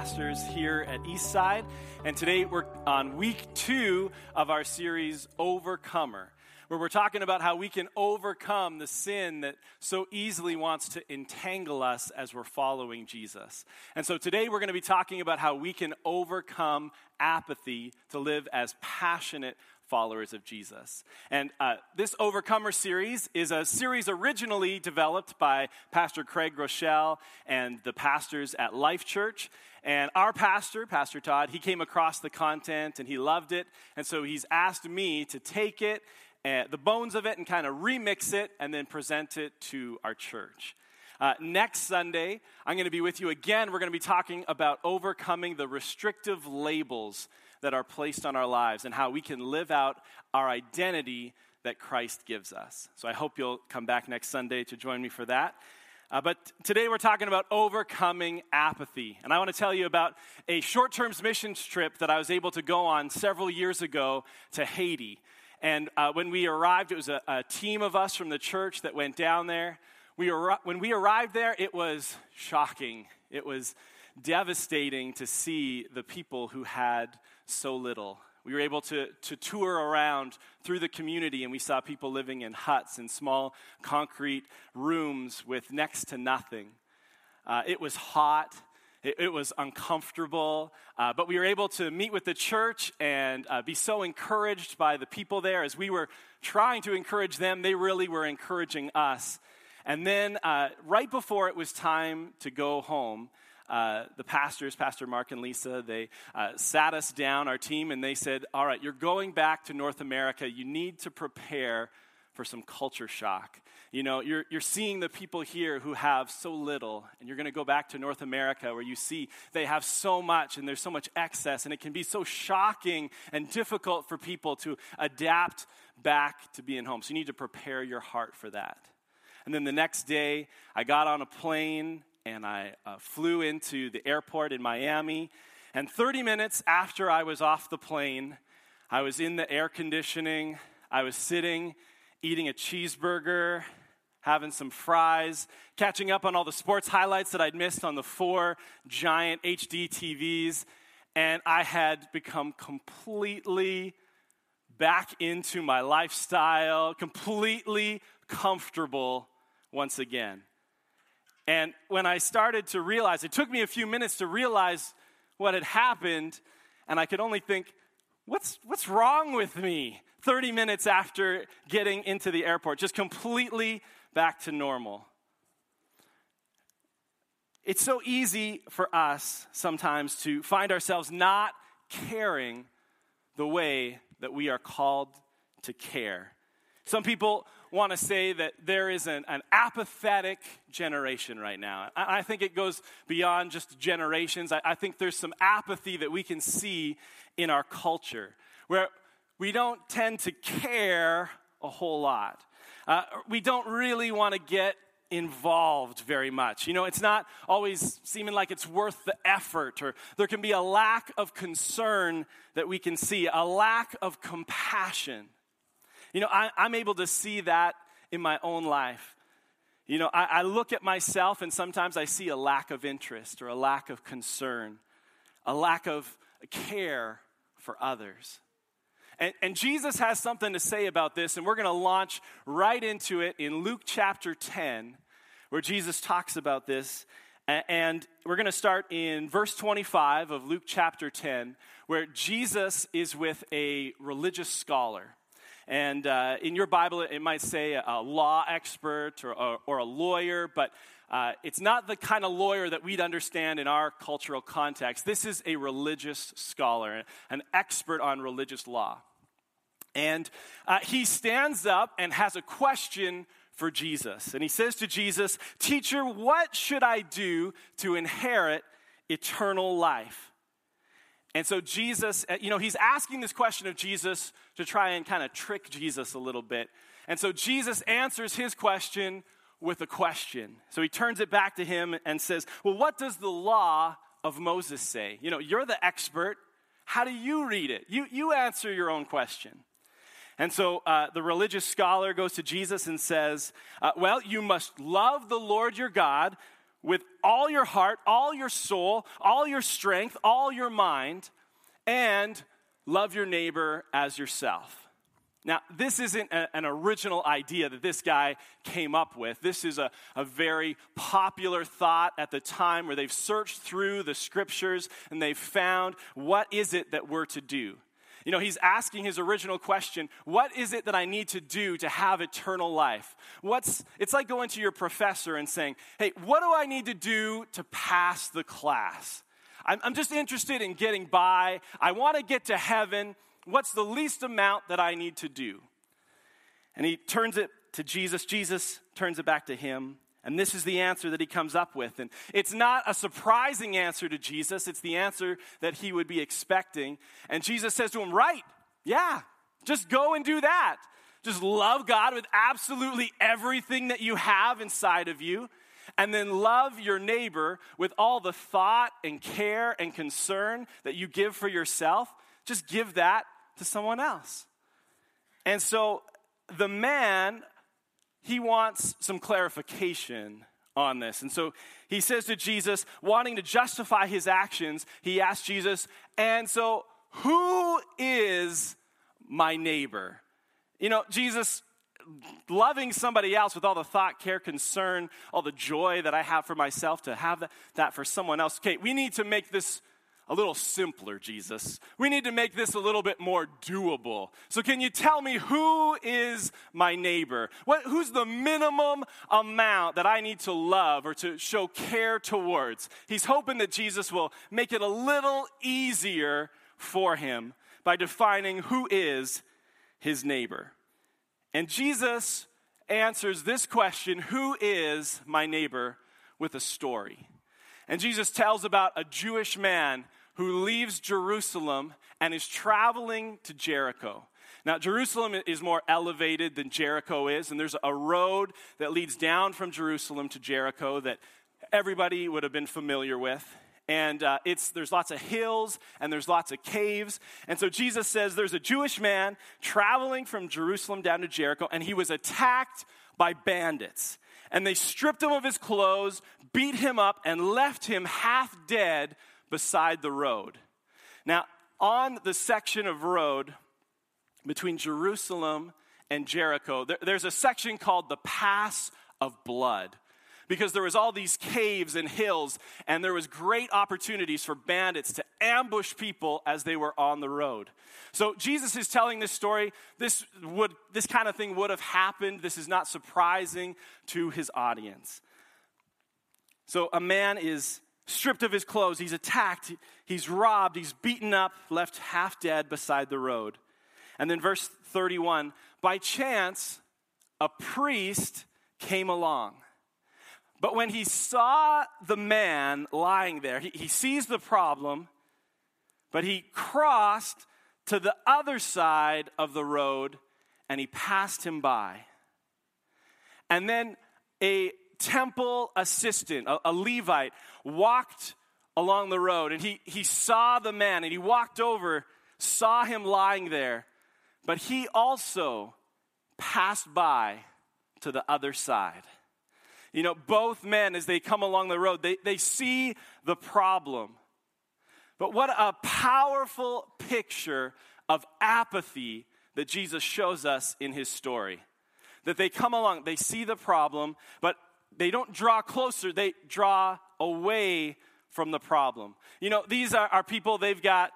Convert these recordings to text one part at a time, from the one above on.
pastors here at Eastside. And today we're on week two of our series, Overcomer, where we're talking about how we can overcome the sin that so easily wants to entangle us as we're following Jesus. And so today we're going to be talking about how we can overcome apathy to live as passionate followers of Jesus. And uh, this Overcomer series is a series originally developed by Pastor Craig Groeschel and the pastors at Life Church. And our pastor, Pastor Todd, he came across the content and he loved it. And so he's asked me to take it, uh, the bones of it, and kind of remix it and then present it to our church. Uh, next Sunday, I'm going to be with you again. We're going to be talking about overcoming the restrictive labels that are placed on our lives and how we can live out our identity that Christ gives us. So I hope you'll come back next Sunday to join me for that. Uh, but today we're talking about overcoming apathy. And I want to tell you about a short term missions trip that I was able to go on several years ago to Haiti. And uh, when we arrived, it was a, a, team of us from the church that went down there. We ar- when we arrived there, it was shocking. It was devastating to see the people who had so little. We were able to, to tour around through the community, and we saw people living in huts in small concrete rooms with next to nothing. Uh, it was hot. It, it was uncomfortable, uh, but we were able to meet with the church and uh, be so encouraged by the people there. As we were trying to encourage them, they really were encouraging us. And then, uh, right before it was time to go home, uh, the pastors, Pastor Mark and Lisa, they uh, sat us down, our team, and they said, All right, you're going back to North America. You need to prepare for some culture shock. You know, you're, you're seeing the people here who have so little, and you're going to go back to North America where you see they have so much and there's so much excess, and it can be so shocking and difficult for people to adapt back to being home. So you need to prepare your heart for that. And then the next day, I got on a plane and I uh, flew into the airport in Miami. And 30 minutes after I was off the plane, I was in the air conditioning. I was sitting, eating a cheeseburger, having some fries, catching up on all the sports highlights that I'd missed on the four giant HD TVs. And I had become completely back into my lifestyle, completely comfortable once again. And when I started to realize, it took me a few minutes to realize what had happened, and I could only think, what's, what's wrong with me? 30 minutes after getting into the airport, just completely back to normal. It's so easy for us sometimes to find ourselves not caring the way that we are called to care. Some people want to say that there is an, an apathetic generation right now. I, I, think it goes beyond just generations. I, I think there's some apathy that we can see in our culture where we don't tend to care a whole lot. Uh, we don't really want to get involved very much. You know, it's not always seeming like it's worth the effort, or there can be a lack of concern that we can see, a lack of compassion. You know, I, am able to see that in my own life. You know, I, I look at myself and sometimes I see a lack of interest or a lack of concern, a lack of care for others. And, and, Jesus has something to say about this, and we're going to launch right into it in Luke chapter 10, where Jesus talks about this. And we're going to start in verse 25 of Luke chapter 10, where Jesus is with a religious scholar. And uh, in your Bible, it might say a law expert or, or, or a lawyer, but uh, it's not the kind of lawyer that we'd understand in our cultural context. This is a religious scholar, an expert on religious law. And uh, he stands up and has a question for Jesus. And he says to Jesus, Teacher, what should I do to inherit eternal life? And so Jesus, uh, you know, he's asking this question of Jesus to try and kind of trick Jesus a little bit. And so Jesus answers his question with a question. So he turns it back to him and says, Well, what does the law of Moses say? You know, you're the expert. How do you read it? You, you answer your own question. And so uh, the religious scholar goes to Jesus and says, uh, Well, you must love the Lord your God with all your heart, all your soul, all your strength, all your mind, and love your neighbor as yourself. Now, this isn't a, an original idea that this guy came up with. This is a, a very popular thought at the time where they've searched through the scriptures and they've found what is it that we're to do. You know, he's asking his original question, what is it that I need to do to have eternal life? What's it's like going to your professor and saying, "Hey, what do I need to do to pass the class?" I'm, I'm just interested in getting by. I want to get to heaven. What's the least amount that I need to do? And he turns it to Jesus. Jesus turns it back to him. And this is the answer that he comes up with. And it's not a surprising answer to Jesus, it's the answer that he would be expecting. And Jesus says to him, Right, yeah, just go and do that. Just love God with absolutely everything that you have inside of you. And then love your neighbor with all the thought and care and concern that you give for yourself. Just give that to someone else. And so the man, he wants some clarification on this. And so he says to Jesus, wanting to justify his actions, he asks Jesus, and so who is my neighbor? You know, Jesus, loving somebody else with all the thought, care, concern, all the joy that I have for myself, to have that for someone else. Okay, we need to make this a little simpler, Jesus. We need to make this a little bit more doable. So, can you tell me who is my neighbor? What, who's the minimum amount that I need to love or to show care towards? He's hoping that Jesus will make it a little easier for him by defining who is his neighbor. And Jesus answers this question who is my neighbor with a story. And Jesus tells about a Jewish man who leaves Jerusalem and is traveling to Jericho. Now, Jerusalem is more elevated than Jericho is, and there's a road that leads down from Jerusalem to Jericho that everybody would have been familiar with. And uh, it's, there's lots of hills and there's lots of caves. And so Jesus says there's a Jewish man traveling from Jerusalem down to Jericho, and he was attacked by bandits. And they stripped him of his clothes, beat him up, and left him half dead beside the road. Now, on the section of road between Jerusalem and Jericho, there, there's a section called the Pass of Blood because there was all these caves and hills and there was great opportunities for bandits to ambush people as they were on the road. So jesus is telling this story. This would this kind of thing would have happened. This is not surprising to his audience. So a man is stripped of his clothes. He's attacked, he's robbed, he's beaten up, left half dead beside the road. And then, verse 31 by chance, a priest came along. But when he saw the man lying there, he, he sees the problem, but he crossed to the other side of the road and he passed him by. And then a temple assistant, a, a Levite, walked along the road and he, he saw the man and he walked over, saw him lying there, but he also passed by to the other side. You know, both men, as they come along the road, they, they see the problem. But what a powerful picture of apathy that Jesus shows us in his story. That they come along, they see the problem, but they don't draw closer, they draw away from the problem. You know, these are, are people, they've got.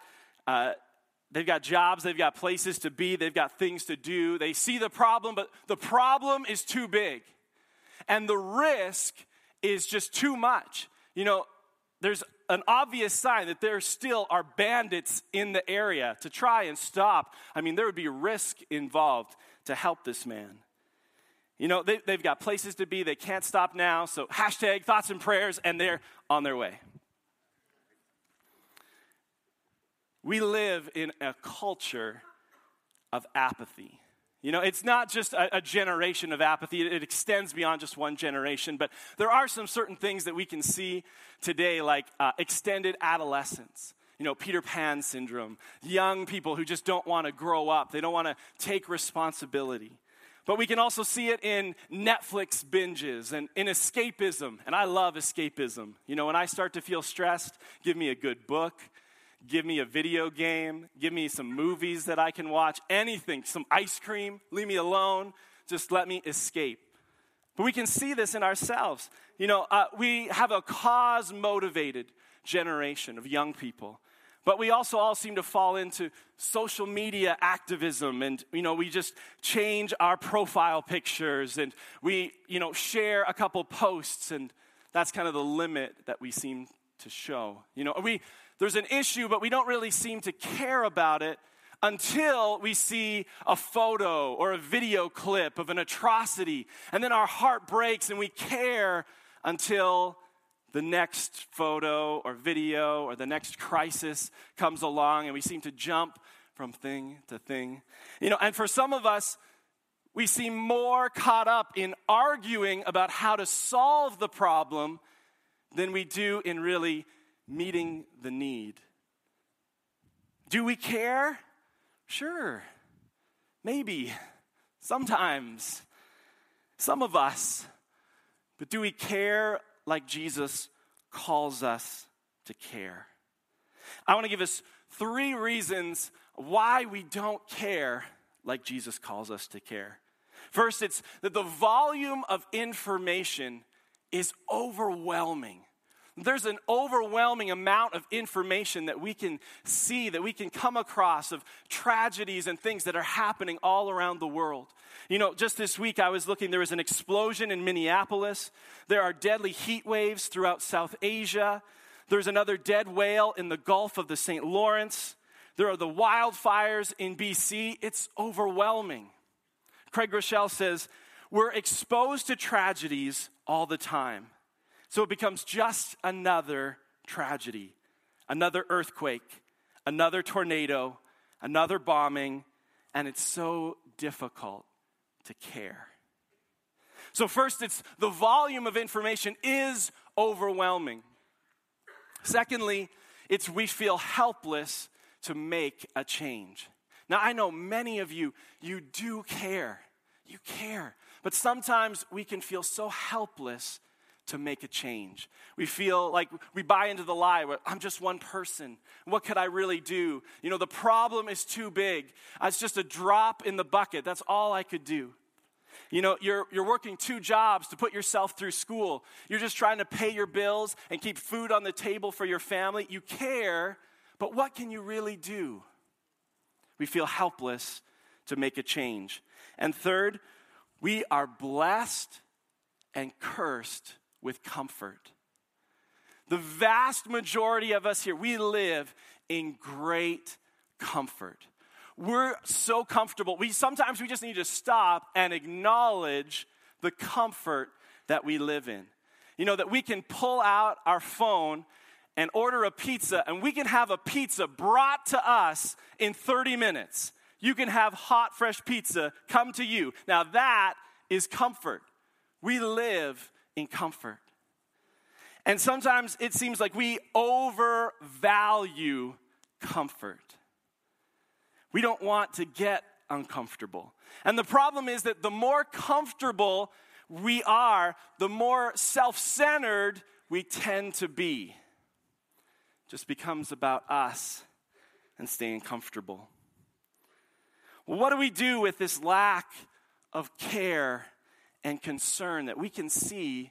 Uh, they've got jobs, they've got places to be, they've got things to do. They see the problem, but the problem is too big. And the risk is just too much. You know, there's an obvious sign that there still are bandits in the area to try and stop. I mean, there would be risk involved to help this man. You know, they, they've got places to be, they can't stop now, so hashtag thoughts and prayers, and they're on their way. We live in a culture of apathy. You know, it's not just a, a, generation of apathy, it, it extends beyond just one generation, but there are some certain things that we can see today, like uh, extended adolescence. You know, Peter Pan syndrome, young people who just don't want to grow up, they don't want to take responsibility. But we can also see it in Netflix binges and in escapism. And I love escapism. You know, when I start to feel stressed, give me a good book, give me a video game, give me some movies that I can watch, anything, some ice cream, leave me alone, just let me escape. But we can see this in ourselves. You know, uh, we have a cause motivated generation of young people. But we also all seem to fall into social media activism and you know we just change our profile pictures and we you know share a couple posts and that's kind of the limit that we seem to show. You know, we there's an issue but we don't really seem to care about it until we see a photo or a video clip of an atrocity and then our heart breaks and we care until the next photo or video or the next crisis comes along and we seem to jump from thing to thing. You know, and for some of us, we seem more caught up in arguing about how to solve the problem than we do in really meeting the need. Do we care? Sure. Maybe. Sometimes. Some of us. But do we care like Jesus calls us to care. I want to give us three reasons why we don't care like Jesus calls us to care. First, it's that the volume of information is overwhelming. There's an overwhelming amount of information that we can see, that we can come across of tragedies and things that are happening all around the world. You know, just this week I was looking, there was an explosion in Minneapolis. There are deadly heat waves throughout South Asia. There's another dead whale in the Gulf of the St. Lawrence. There are the wildfires in BC. It's overwhelming. Craig Groeschel says, We're exposed to tragedies all the time. So it becomes just another tragedy, another earthquake, another tornado, another bombing, and it's so difficult to care. So, first, it's the volume of information is overwhelming. Secondly, it's we feel helpless to make a change. Now, I know many of you, you do care. You care. But sometimes we can feel so helpless to make a change. We feel like we buy into the lie, I'm just one person. What could I really do? You know, the problem is too big. Uh, it's just a drop in the bucket. That's all I could do. You know, you're, you're working two jobs to put yourself through school. You're just trying to pay your bills and keep food on the table for your family. You care, but what can you really do? We feel helpless to make a change. And third, we are blessed and cursed with comfort. The vast majority of us here, we live in great comfort. We're so comfortable. We sometimes we just need to stop and acknowledge the comfort that we live in. You know that we can pull out our phone and order a pizza and we can have a pizza brought to us in 30 minutes. You can have hot fresh pizza come to you. Now that is comfort. We live in comfort. And sometimes it seems like we overvalue comfort. We don't want to get uncomfortable. And the problem is that the more comfortable we are, the more self centered we tend to be. It just becomes about us and staying comfortable. Well, what do we do with this lack of care and concern that we can see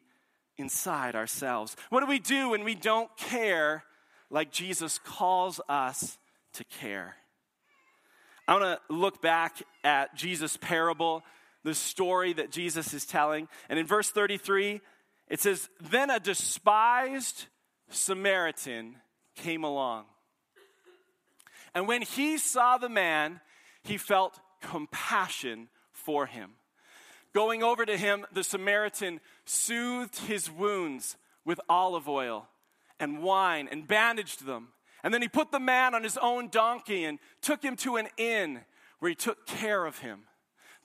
inside ourselves? What do we do when we don't care like Jesus calls us to care? I want to look back at Jesus' parable, the story that Jesus is telling. And in verse 33, it says, Then a despised Samaritan came along. And when he saw the man, he felt compassion for him. Going over to him, the Samaritan soothed his wounds with olive oil and wine and bandaged them. And then he put the man on his own donkey and took him to an inn where he took care of him.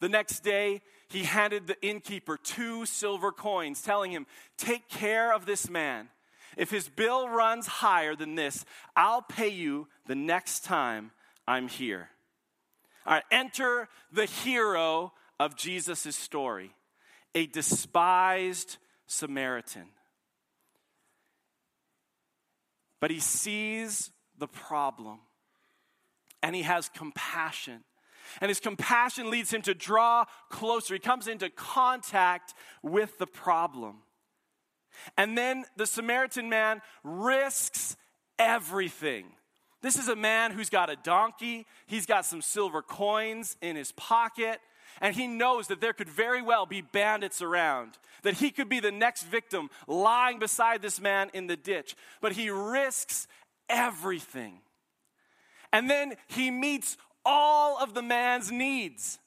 The next day, he handed the innkeeper two silver coins, telling him, Take care of this man. If his bill runs higher than this, I'll pay you the next time I'm here. All right, enter the hero of Jesus' story a despised Samaritan. But he sees the problem and he has compassion. And his compassion leads him to draw closer. He comes into contact with the problem. And then the Samaritan man risks everything. This is a man who's got a donkey, he's got some silver coins in his pocket, and he knows that there could very well be bandits around, that he could be the next victim lying beside this man in the ditch. But he risks everything. And then he meets all of the man's needs.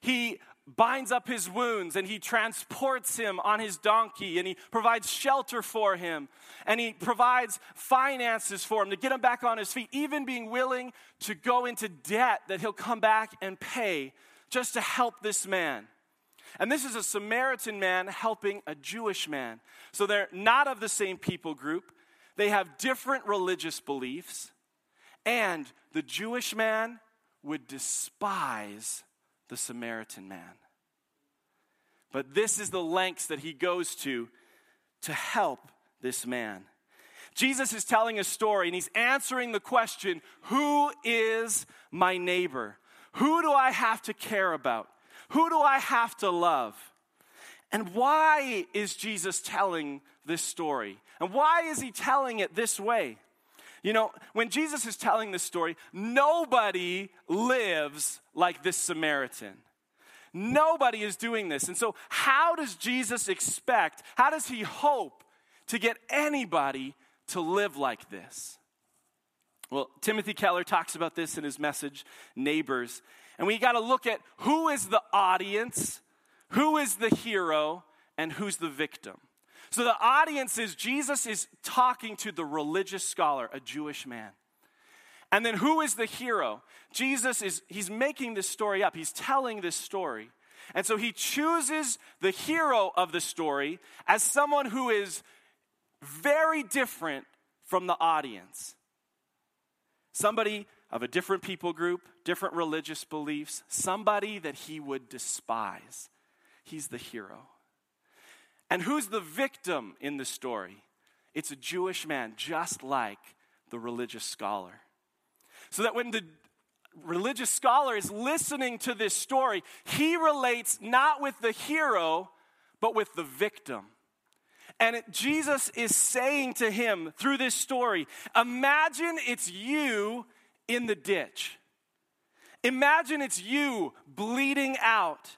He binds up his wounds and he transports him on his donkey and he provides shelter for him and he provides finances for him to get him back on his feet, even being willing to go into debt that he'll come back and pay just to help this man. And this is a Samaritan man helping a Jewish man. So they're not of the same people group, they have different religious beliefs. And the Jewish man would despise the Samaritan man. But this is the lengths that he goes to to help this man. Jesus is telling a story and he's answering the question Who is my neighbor? Who do I have to care about? Who do I have to love? And why is Jesus telling this story? And why is he telling it this way? You know, when Jesus is telling this story, nobody lives like this Samaritan. Nobody is doing this. And so, how does Jesus expect, how does he hope to get anybody to live like this? Well, Timothy Keller talks about this in his message, Neighbors. And we got to look at who is the audience, who is the hero, and who's the victim. So the audience is Jesus is talking to the religious scholar, a Jewish man. And then who is the hero? Jesus is he's making this story up. He's telling this story. And so he chooses the hero of the story as someone who is very different from the audience. Somebody of a different people group, different religious beliefs, somebody that he would despise. He's the hero. And who's the victim in the story? It's a Jewish man, just like the religious scholar. So that when the religious scholar is listening to this story, he relates not with the hero, but with the victim. And it, Jesus is saying to him through this story imagine it's you in the ditch. Imagine it's you bleeding out.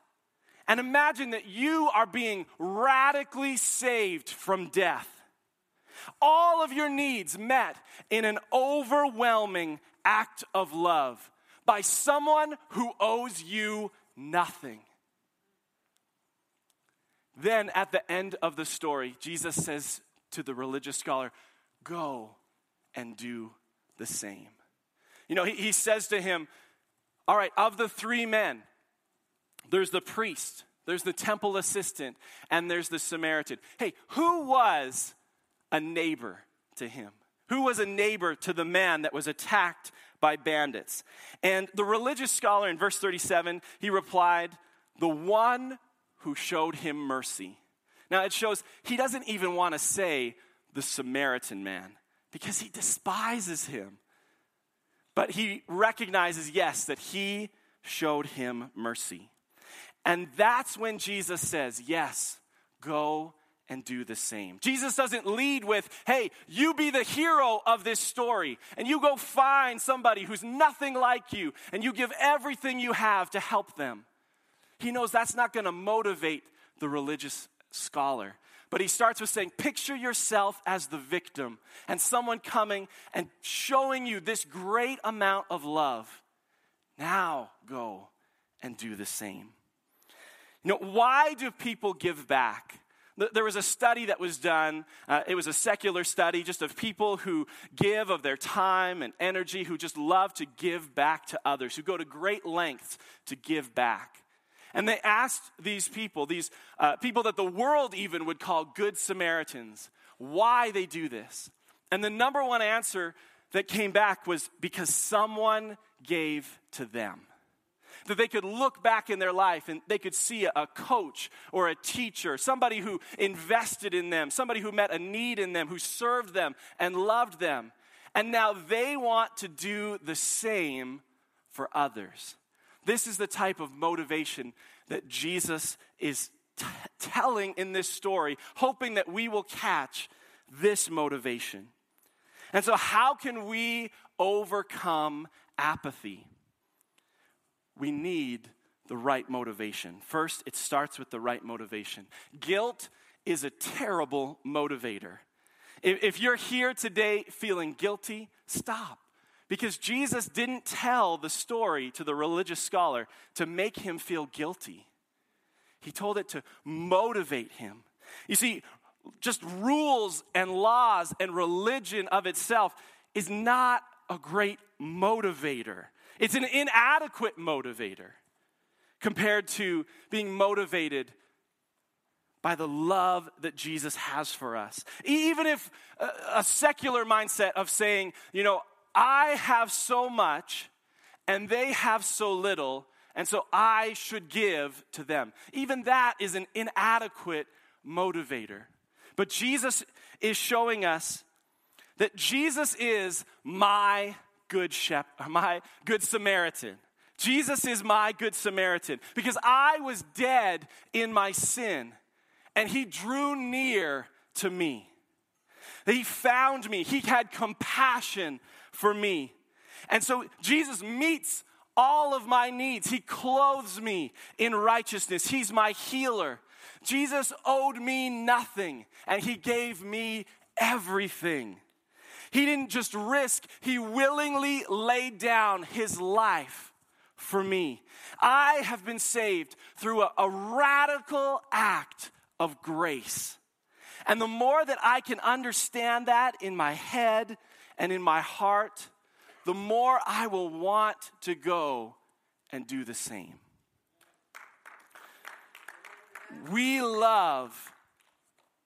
And imagine that you are being radically saved from death. All of your needs met in an overwhelming act of love by someone who owes you nothing. Then at the end of the story, Jesus says to the religious scholar, Go and do the same. You know, he, he says to him, All right, of the three men, there's the priest, there's the temple assistant, and there's the Samaritan. Hey, who was a neighbor to him? Who was a neighbor to the man that was attacked by bandits? And the religious scholar in verse 37, he replied, The one who showed him mercy. Now it shows he doesn't even want to say the Samaritan man because he despises him. But he recognizes, yes, that he showed him mercy. And that's when Jesus says, Yes, go and do the same. Jesus doesn't lead with, Hey, you be the hero of this story, and you go find somebody who's nothing like you, and you give everything you have to help them. He knows that's not going to motivate the religious scholar. But he starts with saying, Picture yourself as the victim and someone coming and showing you this great amount of love. Now go and do the same. You know, why do people give back? There was a study that was done. Uh, it was a secular study just of people who give of their time and energy, who just love to give back to others, who go to great lengths to give back. And they asked these people, these uh, people that the world even would call good Samaritans, why they do this. And the number one answer that came back was because someone gave to them. that they could look back in their life and they could see a, coach or a teacher, somebody who invested in them, somebody who met a need in them, who served them and loved them. And now they want to do the same for others. This is the type of motivation that Jesus is t- telling in this story, hoping that we will catch this motivation. And so, how can we overcome apathy? We need the right motivation. First, it starts with the right motivation. Guilt is a terrible motivator. If you're here today feeling guilty, stop. Because Jesus didn't tell the story to the religious scholar to make him feel guilty. He told it to motivate him. You see, just rules and laws and religion of itself is not a great motivator. It's an inadequate motivator compared to being motivated by the love that Jesus has for us. Even if a, secular mindset of saying, you know, I have so much and they have so little, and so I should give to them. Even that is an inadequate motivator. But Jesus is showing us that Jesus is my good shepherd, my good Samaritan. Jesus is my good Samaritan because I was dead in my sin and he drew near to me. He found me. He had compassion for me. And so Jesus meets all of my needs. He clothes me in righteousness. He's my healer. Jesus owed me nothing, and He gave me everything. He didn't just risk, He willingly laid down His life for me. I have been saved through a, a radical act of grace. And the more that I can understand that in my head and in my heart, the more I will want to go and do the same. We love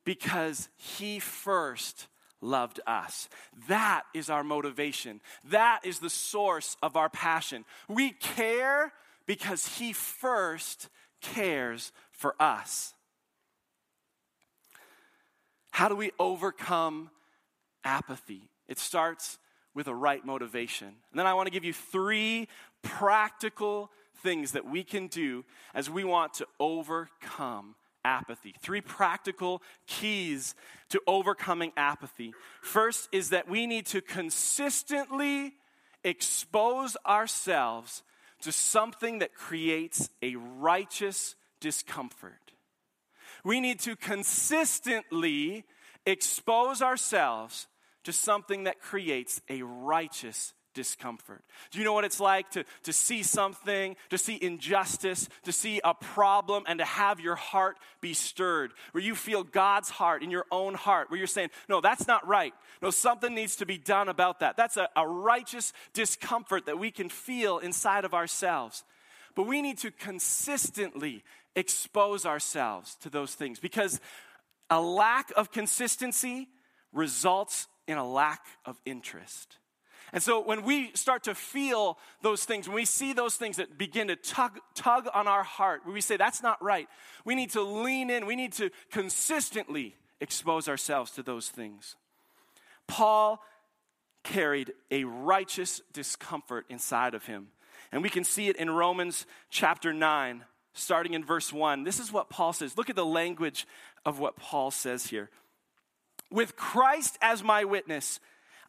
because He first loved us. That is our motivation. That is the source of our passion. We care because He first cares for us. How do we overcome apathy? It starts with a right motivation. And then I want to give you three practical things that we can do as we want to overcome apathy. Three practical keys to overcoming apathy. First is that we need to consistently expose ourselves to something that creates a righteous discomfort. We need to consistently expose ourselves to something that creates a righteous discomfort. Do you know what it's like to, to see something, to see injustice, to see a problem, and to have your heart be stirred, where you feel God's heart in your own heart, where you're saying, No, that's not right. No, something needs to be done about that. That's a, a righteous discomfort that we can feel inside of ourselves. But we need to consistently expose ourselves to those things because a lack of consistency results in a lack of interest. And so when we start to feel those things, when we see those things that begin to tug, tug on our heart, we say, that's not right, we need to lean in, we need to consistently expose ourselves to those things. Paul carried a righteous discomfort inside of him. And we can see it in Romans chapter 9, starting in verse 1. This is what Paul says. Look at the language of what Paul says here. With Christ as my witness,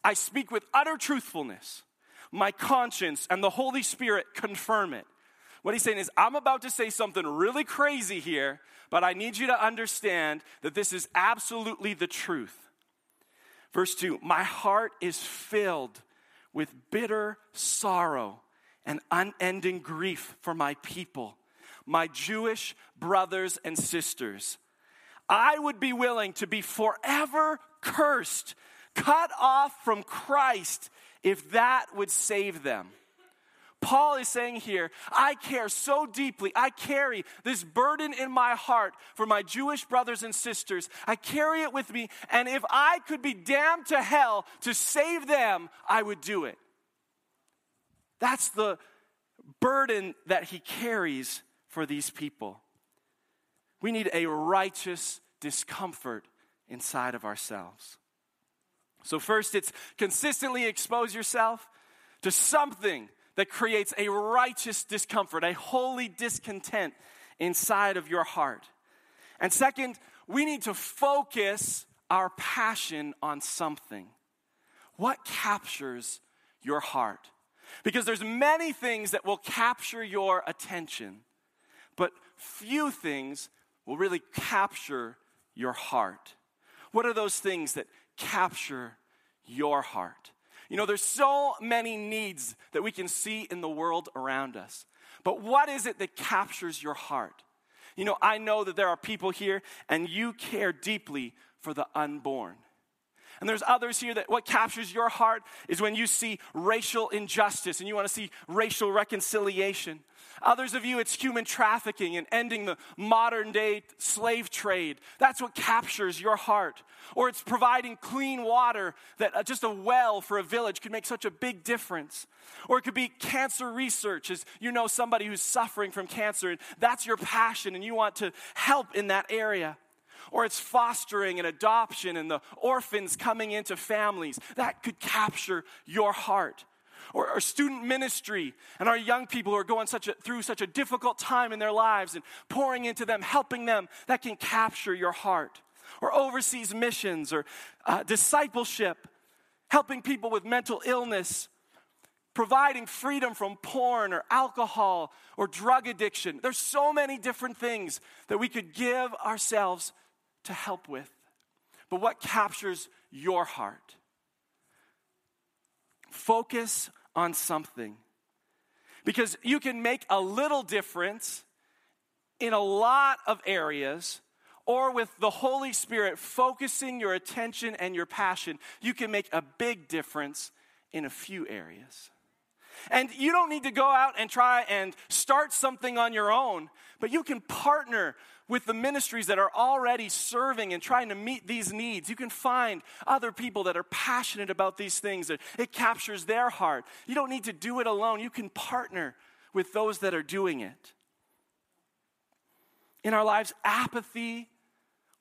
I speak with utter truthfulness. My conscience and the Holy Spirit confirm it. What he's saying is, I'm about to say something really crazy here, but I need you to understand that this is absolutely the truth. Verse 2 My heart is filled with bitter sorrow and unending grief for my people, my Jewish brothers and sisters. I would be willing to be forever cursed cut off from Christ if that would save them. Paul is saying here, I care so deeply. I carry this burden in my heart for my Jewish brothers and sisters. I carry it with me, and if I could be damned to hell to save them, I would do it. That's the burden that he carries for these people. We need a righteous discomfort inside of ourselves. So, first, it's consistently expose yourself to something that creates a righteous discomfort, a holy discontent inside of your heart. And second, we need to focus our passion on something. What captures your heart? Because there's many things that will capture your attention, but few things will really capture your heart. What are those things that capture your heart? You know, there's so many needs that we can see in the world around us. But what is it that captures your heart? You know, I know that there are people here and you care deeply for the unborn. And there's others here that what captures your heart is when you see racial injustice and you want to see racial reconciliation. Others of you, it's human trafficking and ending the modern day slave trade. That's what captures your heart. Or it's providing clean water that uh, just a well for a village could make such a big difference. Or it could be cancer research, as you know somebody who's suffering from cancer, and that's your passion, and you want to help in that area or it's fostering and adoption and the orphans coming into families. That could capture your heart. Or, or student ministry and our young people who are going such a, through such a difficult time in their lives and pouring into them, helping them, that can capture your heart. Or overseas missions or uh, discipleship, helping people with mental illness, providing freedom from porn or alcohol or drug addiction. There's so many different things that we could give ourselves to help with. But what captures your heart? Focus on something. Because you can make a little difference in a lot of areas, or with the Holy Spirit focusing your attention and your passion, you can make a big difference in a few areas. And you don't need to go out and try and start something on your own, but you can partner with the ministries that are already serving and trying to meet these needs. You can find other people that are passionate about these things, it captures their heart. You don't need to do it alone, you can partner with those that are doing it. In our lives, apathy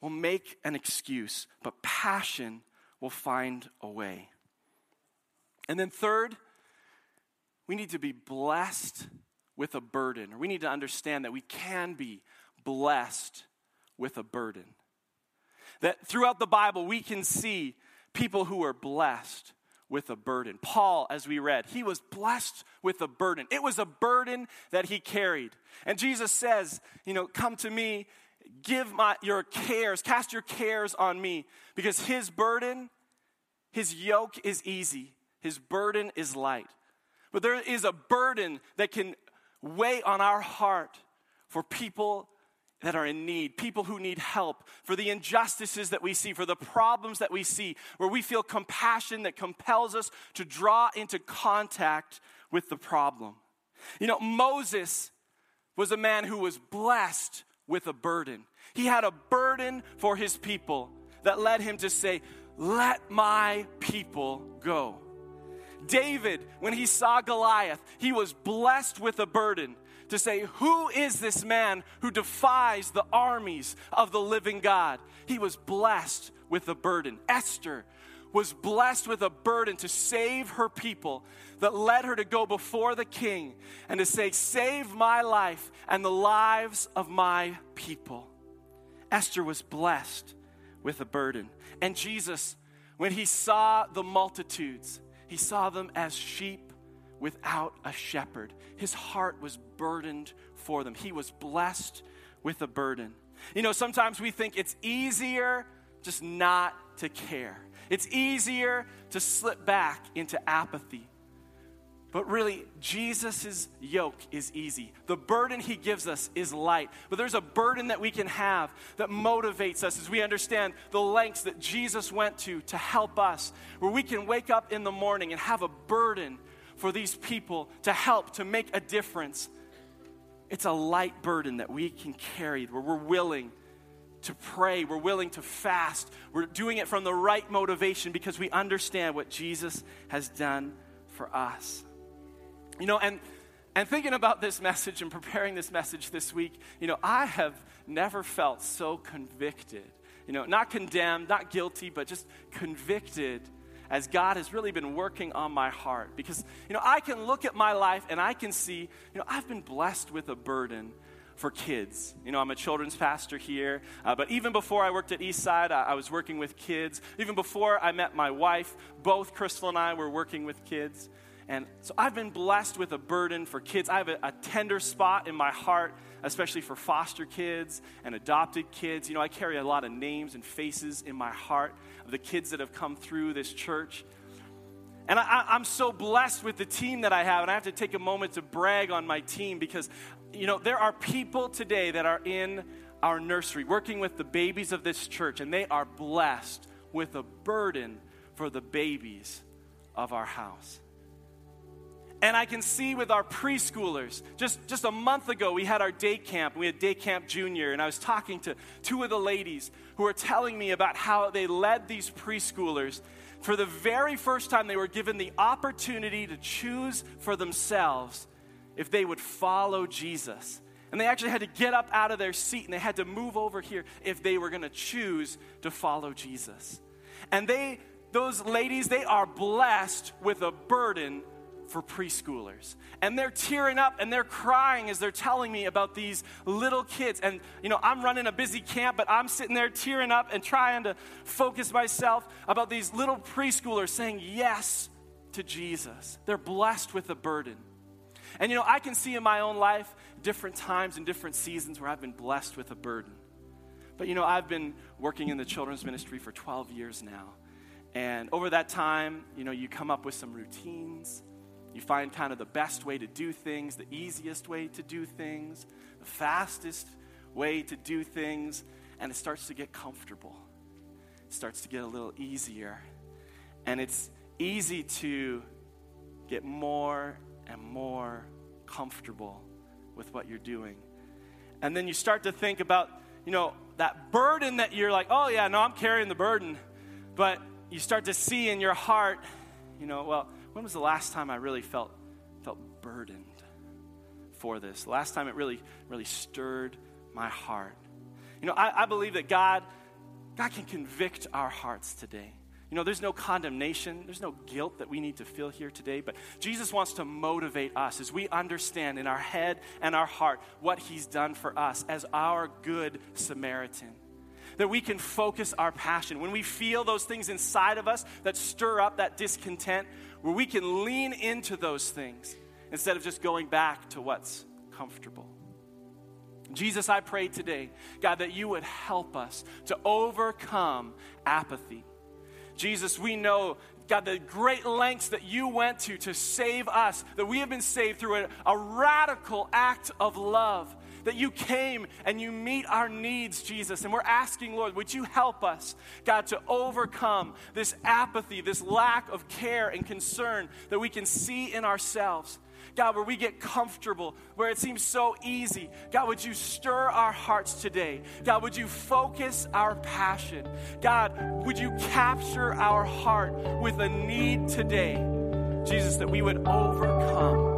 will make an excuse, but passion will find a way. And then, third, we need to be blessed with a burden, or we need to understand that we can be blessed with a burden. That throughout the Bible, we can see people who are blessed with a burden. Paul, as we read, he was blessed with a burden. It was a burden that he carried. And Jesus says, you know, come to me, give my your cares, cast your cares on me, because his burden, his yoke is easy, his burden is light. But there is a burden that can weigh on our heart for people that are in need, people who need help, for the injustices that we see, for the problems that we see, where we feel compassion that compels us to draw into contact with the problem. You know, Moses was a man who was blessed with a burden. He had a burden for his people that led him to say, Let my people go. David, when he saw Goliath, he was blessed with a burden to say, Who is this man who defies the armies of the living God? He was blessed with a burden. Esther was blessed with a burden to save her people that led her to go before the king and to say, Save my life and the lives of my people. Esther was blessed with a burden. And Jesus, when he saw the multitudes, he saw them as sheep without a shepherd. His heart was burdened for them. He was blessed with a burden. You know, sometimes we think it's easier just not to care. It's easier to slip back into apathy. But really, Jesus' yoke is easy. The burden he gives us is light. But there's a burden that we can have that motivates us as we understand the lengths that Jesus went to to help us, where we can wake up in the morning and have a burden for these people to help, to make a difference. It's a light burden that we can carry, where we're willing to pray, we're willing to fast, we're doing it from the right motivation because we understand what Jesus has done for us. You know, and And thinking about this message and preparing this message this week, you know, I have never felt so convicted. You know, not condemned, not guilty, but just convicted as God has really been working on my heart. Because, you know, I can look at my life and I can see, you know, I've been blessed with a burden for kids. You know, I'm a children's pastor here, uh, but even before I worked at Eastside, I, I was working with kids. Even before I met my wife, both Crystal and I were working with kids. And so I've been blessed with a burden for kids. I have a, a, tender spot in my heart, especially for foster kids and adopted kids. You know, I carry a lot of names and faces in my heart of the kids that have come through this church. And I, I'm so blessed with the team that I have. And I have to take a moment to brag on my team because, you know, there are people today that are in our nursery working with the babies of this church, and they are blessed with a burden for the babies of our house. And I can see with our preschoolers, just, just a month ago, we had our day camp. We had day camp junior, and I was talking to two of the ladies who were telling me about how they led these preschoolers. For the very first time, they were given the opportunity to choose for themselves if they would follow Jesus. And they actually had to get up out of their seat and they had to move over here if they were going to choose to follow Jesus. And they, those ladies, they are blessed with a burden for preschoolers. And they're tearing up and they're crying as they're telling me about these little kids. And, you know, I'm running a busy camp, but I'm sitting there tearing up and trying to focus myself about these little preschoolers saying yes to Jesus. They're blessed with a burden. And, you know, I can see in my own life different times and different seasons where I've been blessed with a burden. But, you know, I've been working in the children's ministry for 12 years now. And over that time, you know, you come up with some routines you find kind of the best way to do things, the easiest way to do things, the fastest way to do things, and it starts to get comfortable. It starts to get a little easier. And it's easy to get more and more comfortable with what you're doing. And then you start to think about, you know, that burden that you're like, oh, yeah, no, I'm carrying the burden. But you start to see in your heart, you know, well, when was the last time I really felt, felt burdened for this? The last time it really, really stirred my heart. You know, I, I believe that God, God can convict our hearts today. You know, there's no condemnation, there's no guilt that we need to feel here today, but Jesus wants to motivate us as we understand in our head and our heart what He's done for us as our good Samaritan that we can focus our passion. When we feel those things inside of us that stir up that discontent, where we can lean into those things instead of just going back to what's comfortable. Jesus, I pray today, God, that you would help us to overcome apathy. Jesus, we know, God, the great lengths that you went to to save us, that we have been saved through a, a radical act of love that you came and you meet our needs, Jesus. And we're asking, Lord, would you help us, God, to overcome this apathy, this lack of care and concern that we can see in ourselves. God, where we get comfortable, where it seems so easy. God, would you stir our hearts today? God, would you focus our passion? God, would you capture our heart with a need today, Jesus, that we would overcome